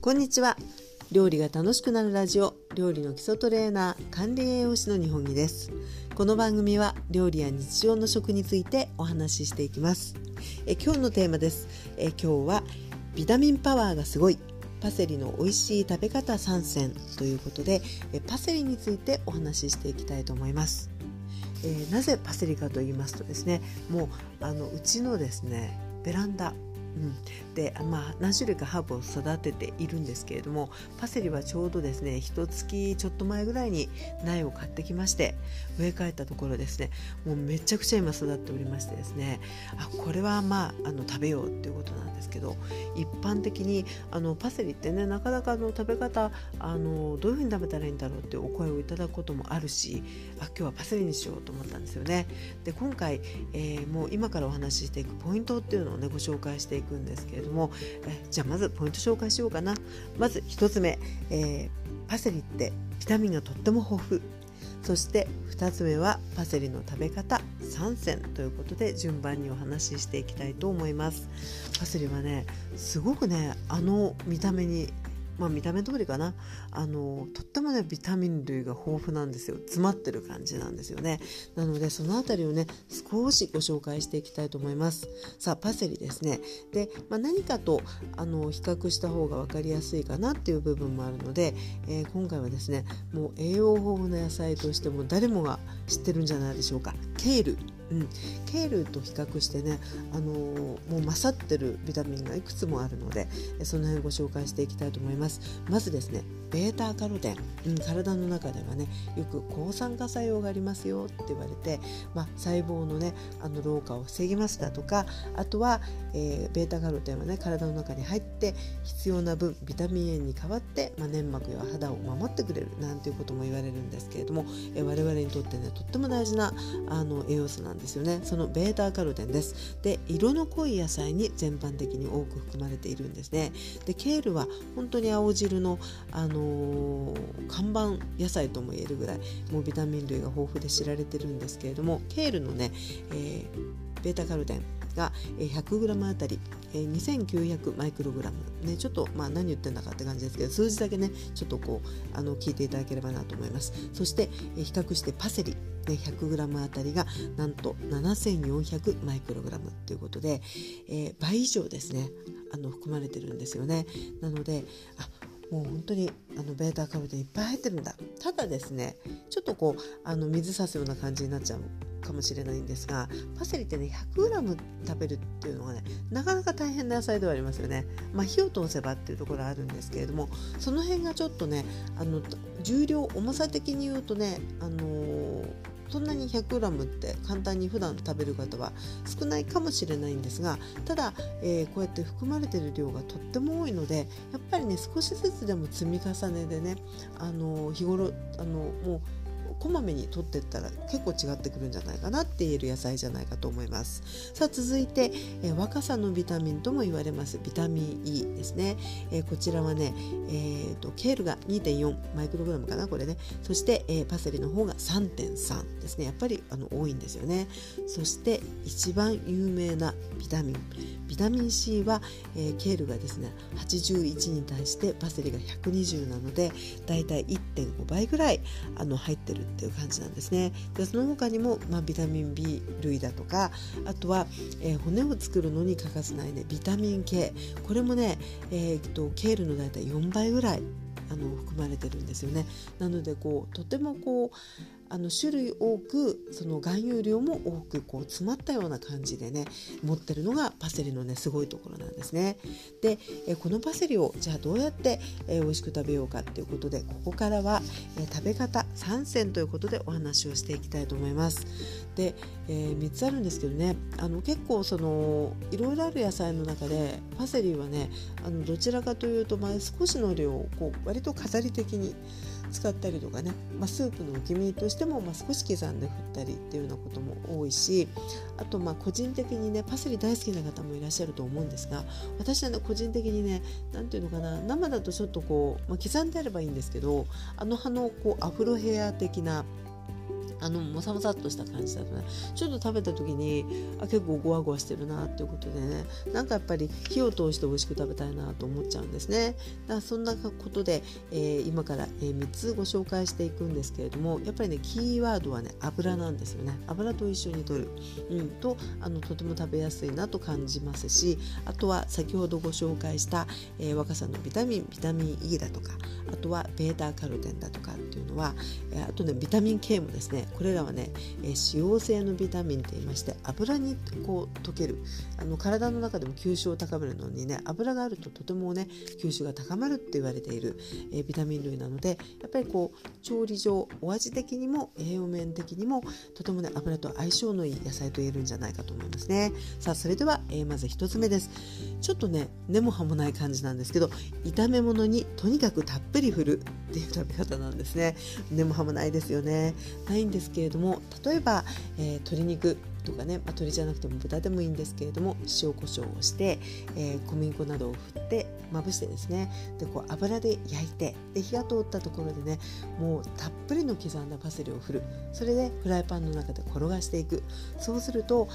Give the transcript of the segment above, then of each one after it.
こんにちは。料理が楽しくなるラジオ料理の基礎トレーナー管理栄養士の日本木です。この番組は料理や日常の食についてお話ししていきます。え今日のテーマです。え今日はビタミンパワーがすごい。パセリの美味しい食べ方3選ということでえパセリについてお話ししていきたいと思います。えー、なぜパセリかと言いますとですねもうあのうちのですねベランダうん、でまあ何種類かハーブを育てているんですけれどもパセリはちょうどですね一月ちょっと前ぐらいに苗を買ってきまして植え替えたところですねもうめちゃくちゃ今育っておりましてですねあこれはまああの食べようっていうことなんですけど一般的にあのパセリってねなかなかの食べ方あのどういうふうに食べたらいいんだろうってお声をいただくこともあるしあ今日はパセリにしようと思ったんですよね。で今回、えー、もう今からお話ししていくポイントっていうのをねご紹介していくんですけれどもえじゃあまずポイント紹介しようかな。まず1つ目、えー、パセリってビタミンがとっても豊富。そして2つ目はパセリの食べ方。3選ということで順番にお話ししていきたいと思います。パセリはねすごくねあの見た目にまあ、見た目通りかな。あのとってもねビタミン類が豊富なんですよ。詰まってる感じなんですよね。なのでその辺りをね少しご紹介していきたいと思います。さあパセリですね。で、まあ、何かとあの比較した方が分かりやすいかなっていう部分もあるので、えー、今回はですねもう栄養豊富な野菜としても誰もが知ってるんじゃないでしょうか。ケール。うん、ケールと比較してね、あのー、もう勝ってるビタミンがいくつもあるのでその辺ご紹介していきたいと思います。まずですねベータカロテン、うん、体の中ではねよく抗酸化作用がありますよって言われて、まあ、細胞のねあの老化を防ぎますだとかあとは、えー、ベータカロテンはね体の中に入って必要な分ビタミン A に代わって、まあ、粘膜や肌を守ってくれるなんていうことも言われるんですけれども、えー、我々にとってねとっても大事なあの栄養素なんですよね。そのベータカロテンです。で色の濃い野菜に全般的に多く含まれているんですね。でケールは本当に青汁のあのの看板野菜とも言えるぐらいもうビタミン類が豊富で知られてるんですけれどもケールのね、えー、ベータカロテンが 100g あたり2900マイクログラム。ねちょっとまあ何言ってんだかって感じですけど数字だけねちょっとこうあの聞いていただければなと思います。そして比較してパセリ 100g あたりがなんと7400マイクログラムということで、えー、倍以上ですねあの含まれてるんですよね。なのであもう本当にあのベータカロテンいっぱい入ってるんだ。ただですねちょっとこうあの水さすような感じになっちゃうかもしれないんですがパセリってね 100g 食べるっていうのがねなかなか大変な野菜ではありますよね、まあ、火を通せばっていうところはあるんですけれどもその辺がちょっとねあの重量重さ的に言うとねあのそんなに 100g って簡単に普段食べる方は少ないかもしれないんですがただ、えー、こうやって含まれてる量がとっても多いのでやっぱりね少しずつでも積み重ねでねあの日頃あのもうこまめに取っていったら結構違ってくるんじゃないかなって言える野菜じゃないかと思います。さあ続いて、え、若さのビタミンとも言われますビタミン E ですね、え、こちらはね、えーと、ケールが2.4マイクログラムかなこれね。そして、えー、パセリの方が3.3ですね。やっぱりあの多いんですよね。そして一番有名なビタミン。ビタミン C は、えー、ケールがですね81に対してパセリが120なのでだいたい1.5倍ぐらいあの入ってるっていう感じなんですね。でその他にも、まあ、ビタミン B 類だとかあとは、えー、骨を作るのに欠かせないねビタミン K これもね、えー、っとケールのだいたい4倍ぐらいあの含まれてるんですよね。なのでこうとてもこうあの種類多くその含有量も多くこう詰まったような感じでね持ってるのがパセリのねすごいところなんですね。でえこのパセリをじゃあどうやってえ美味しく食べようかっていうことでここからはえ食べ方3選ということでお話をしていきたいと思います。で、えー、3つあるんですけどねあの結構そのいろいろある野菜の中でパセリはねあのどちらかというと、まあ、少しの量をこう割と飾り的に使ったりとかね、まあ、スープのお気に入りとしても、まあ、少し刻んで振ったりっていうようなことも多いしあとまあ個人的にねパセリ大好きな方もいらっしゃると思うんですが私はね個人的にね何て言うのかな生だとちょっとこう、まあ、刻んであればいいんですけどあの葉のこうアフロヘア的なあのもさもさっとした感じだとねちょっと食べた時にあ結構ゴワゴワしてるなっていうことでね。なんかやっぱり火を通して美味しく食べたいなと思っちゃうんですね。だからそんなことで、えー、今から、え3つご紹介していくんですけれどもやっぱりねキーワードはね油なんですよね。油と一緒に摂る、うん、とあのとても食べやすいなと感じますしあとは先ほどご紹介した、えー、若さのビタミンビタミン E だとかあとはベータカロテンだとかっていうのは、えあとねビタミン K もですねこれらはね、えー、脂溶性のビタミンといいまして油にこう溶ける。あの体の中でも吸収を高めるのにね油があるととてもね吸収が高まるって言われている、えー、ビタミン類なのでやっぱりこう調理上お味的にも栄養面的にもとてもね油と相性のいい野菜と言えるんじゃないかと思いますね。さあそれでは、えー、まず1つ目です。ちょっとね根も葉もない感じなんですけど炒め物にとにかくたっぷり振るっていう食べ方なんですね。根も葉もないですよね。ないんですですけれども例えば、えー、鶏肉とかね、まあ、鶏じゃなくても豚でもいいんですけれども塩コショウをして、えー、小麦粉などを振ってまぶしてですねでこう油で焼いてで火が通ったところでねもうたっぷりの刻んだパセリを振る。それでフライパンの中で転がしていく。そうすると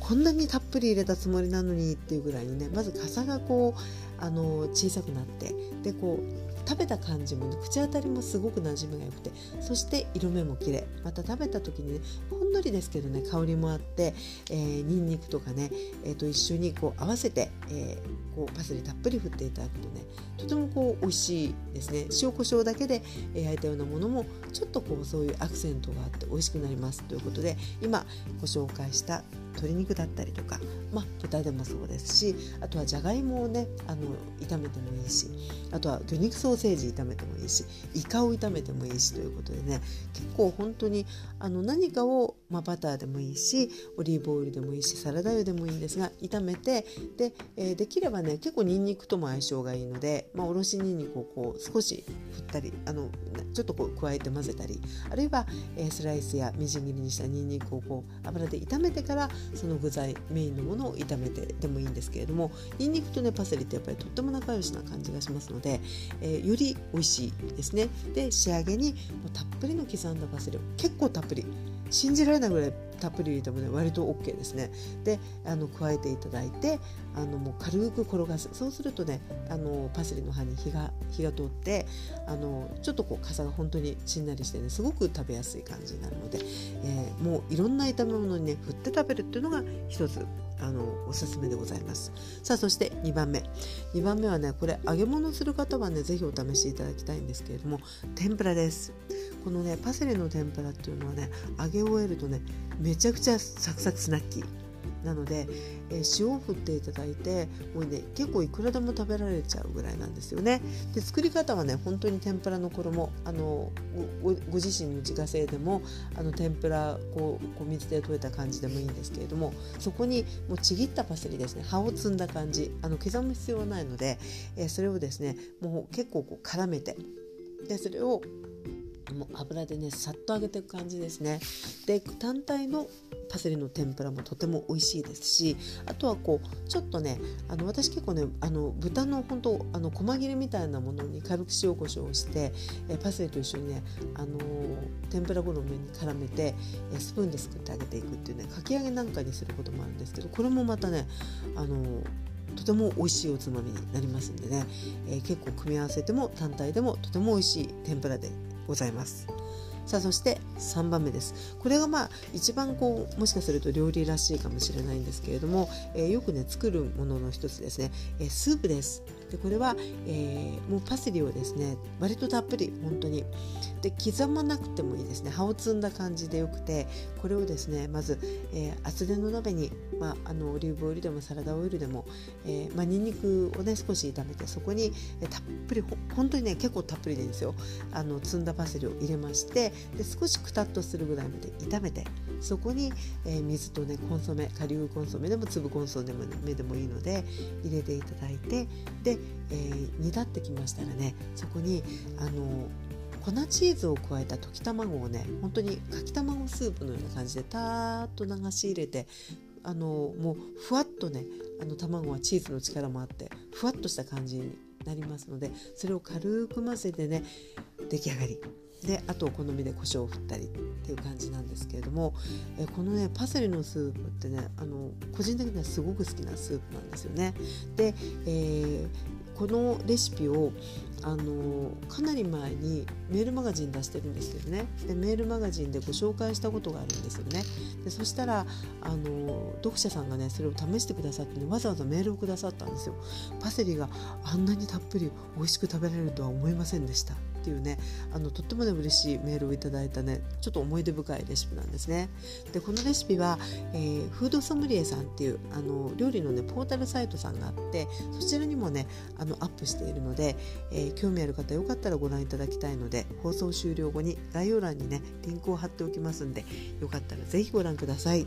こんなにたっぷり入れたつもりなのにっていうぐらいにねまず傘がこうあの小さくなってでこう食べた感じも、ね、口当たりもすごく馴染みが良くてそして色目も綺麗。また食べた時にねほんのりですけどね香りもあって、えー、ニンニクとかね、えー、と一緒にこう合わせて、えー、こうパセリたっぷり振っていただくとねとてもこう美味しいですね。塩コショウだけで焼いたようなものもちょっとこうそういうアクセントがあって美味しくなりますということで今ご紹介した鶏肉だったりとか、まあ、豚でもそうですしあとはじゃがいもをねあの炒めてもいいしあとは魚肉ソーセージ炒めてもいいしイカを炒めてもいいしということでね結構本当にあの何かを、まあ、バターでもいいしオリーブオイルでもいいしサラダ油でもいいんですが炒めてで,、えー、できればね結構にんにくとも相性がいいので、まあ、おろしにんにくをこう少し振ったりあのちょっとこう加えて混ぜたりあるいは、えー、スライスやみじん切りにしたにんにくをこう油で炒めてからその具材メインのものを炒めてでもいいんですけれどもにんにくとねパセリってやっぱりとっても仲良しな感じがしますので、えー、より美味しいですね。で仕上げにもうたっぷりの刻んだパセリを結構たっぷり信じられないぐらいたっぷり入れてもね割と OK ですね。であの加えていただいてあのもう軽く転がす。そうするとねあのパセリの葉に火が火が通ってあのちょっとこう傘が本当にしんなりしてねすごく食べやすい感じになるので、えー、もういろんな炒め物にね振って食べるっていうのが一つあのおすすめでございます。さあそして2番目。2番目はねこれ揚げ物する方はね是非お試しいただきたいんですけれども天ぷらです。このねパセリの天ぷらっていうのはね揚げ終えるとねめちゃくちゃサクサクスナッキーなので、えー、塩を振っていただいてもうね結構いくらでも食べられちゃうぐらいなんですよね。で作り方はね本当に天ぷらの衣あのご自身の自家製でもあの天ぷらこうこう水で溶いた感じでもいいんですけれどもそこにもうちぎったパセリですね葉を摘んだ感じあの刻む必要はないので、えー、それをですねもう結構こう絡めてでそれを油でねさっと揚げていく感じですね。で単体のパセリの天ぷらもとても美味しいですしあとはこうちょっとねあの私結構ねあの豚の本当あの細切れみたいなものに軽く塩コショウをしてえパセリと一緒にねあの天ぷら粉の上に絡めてえスプーンですくってあげていくっていうねかき揚げなんかにすることもあるんですけどこれもまたねあのとても美味しいおつまみになりますんでね、えー、結構組み合わせても単体でもとても美味しい天ぷらでございます。さあそして3番目です。これがまあ一番こうもしかすると料理らしいかもしれないんですけれども、えー、よくね作るものの一つですね、えー、スープです。でこれは、えー、もうパセリをですね割とたっぷり本当に。で刻まなくてもいいですね。葉を摘んだ感じでよくてこれをですねまず、えー、厚手の鍋に、まあ、あのオリーブオイルでもサラダオイルでも、えーまあ、にんにくをね少し炒めてそこに、えー、たっぷりほ本当にね結構たっぷりでいいんですよ。あの摘んだパセリを入れましてで少しくたっとするぐらいまで炒めてそこに、えー、水とねコンソメ顆粒コンソメでも粒コンソメでもいいので入れていただいてで、えー、煮立ってきましたらねそこにあの粉チーズを加えた溶き卵をね本当にかき卵スープのような感じでたーっと流し入れてあのもうふわっとねあの卵はチーズの力もあってふわっとした感じになりますのでそれを軽く混ぜてね出来上がり。であとお好みで胡椒を振ったりっていう感じなんですけれども、えこのねパセリのスープってねあの個人的にはすごく好きなスープなんですよね。で、えー、このレシピをあのかなり前にメールマガジン出してるんですけどね。でメールマガジンでご紹介したことがあるんですよね。でそしたらあの読者さんがねそれを試してくださって、ね、わざわざメールをくださったんですよ。パセリがあんなにたっぷり美味しく食べられるとは思いませんでした。っていうねあのとってもね嬉しいメールをいただいたねちょっと思い出深いレシピなんですね。でこのレシピは、えー、フードソムリエさんっていうあの料理のねポータルサイトさんがあってそちらにもねあのアップしているので、えー、興味ある方よかったらご覧いただきたいので放送終了後に概要欄にねリンクを貼っておきますんでよかったらぜひご覧ください、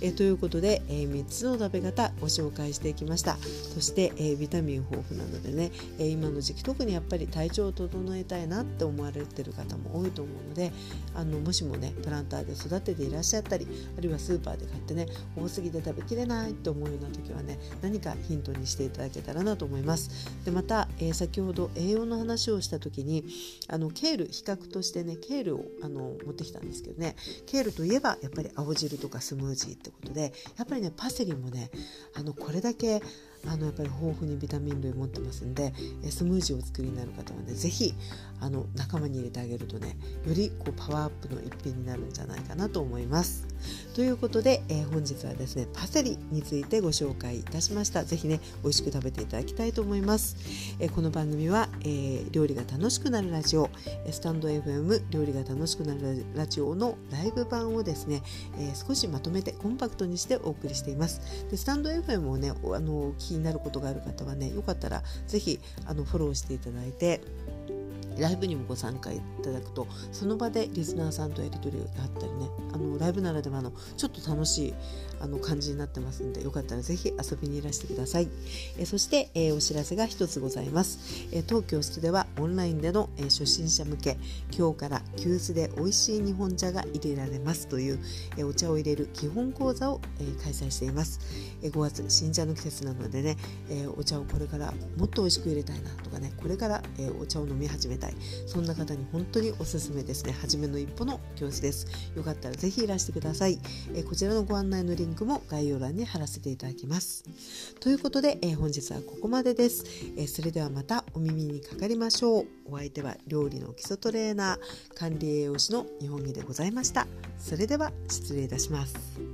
えー、ということで、え3つの食べ方ご紹介していきました。そして、えビタミン豊富なのでね、え今の時期特にやっぱり体調を整えたいななって思われてる方も多いと思うのであのもしもねプランターで育てていらっしゃったりあるいはスーパーで買ってね多すぎて食べきれないと思うような時はね何かヒントにしていただけたらなと思います。でまた、えー、先ほど栄養の話をした時にあのケール比較としてねケールをあの持ってきたんですけどねケールといえばやっぱり青汁とかスムージーってことでやっぱりねパセリもねあのこれだけあのやっぱり豊富にビタミン類持ってますんでスムージーをお作りになる方はね是非あの仲間に入れてあげるとねよりこうパワーアップの一品になるんじゃないかなと思います。ということで、えー、本日はですねパセリについてご紹介いたしました是非ね美味しく食べていただきたいと思います。えー、この番組は、えー、料理が楽しくなるラジオスタンド FM 料理が楽しくなるラジオのライブ版をですね、え少しまとめてコンパクトにしてお送りしています。でスタンド FM をねあの気になることがある方はねよかったら是非あのフォローしていただいてライブにもご参加いただくとその場でリスナーさんとやり取りがあったりねあのライブならではのちょっと楽しいあの感じになってますんでよかったらぜひ遊びにいらしてください。えそして、えー、お知らせが一つございます、え東京室ではオンラインでの、え初心者向け今日から急須で美味しい日本茶が入れられますという、えお茶を入れる基本講座を、え開催しています、え5月新茶の季節なのでね、えお茶をこれからもっと美味しく入れたいなとかねこれから、えお茶を飲み始めたい。そんな方に本当におすすめですね。初めの一歩の教室です。よかったらぜひいらしてください、えこちらのご案内のリンクも概要欄に貼らせていただきます。ということで、え本日はここまでです、えそれではまたお耳にかかりましょう。お相手は料理の基礎トレーナー管理栄養士の日本木でございました。それでは失礼いたします。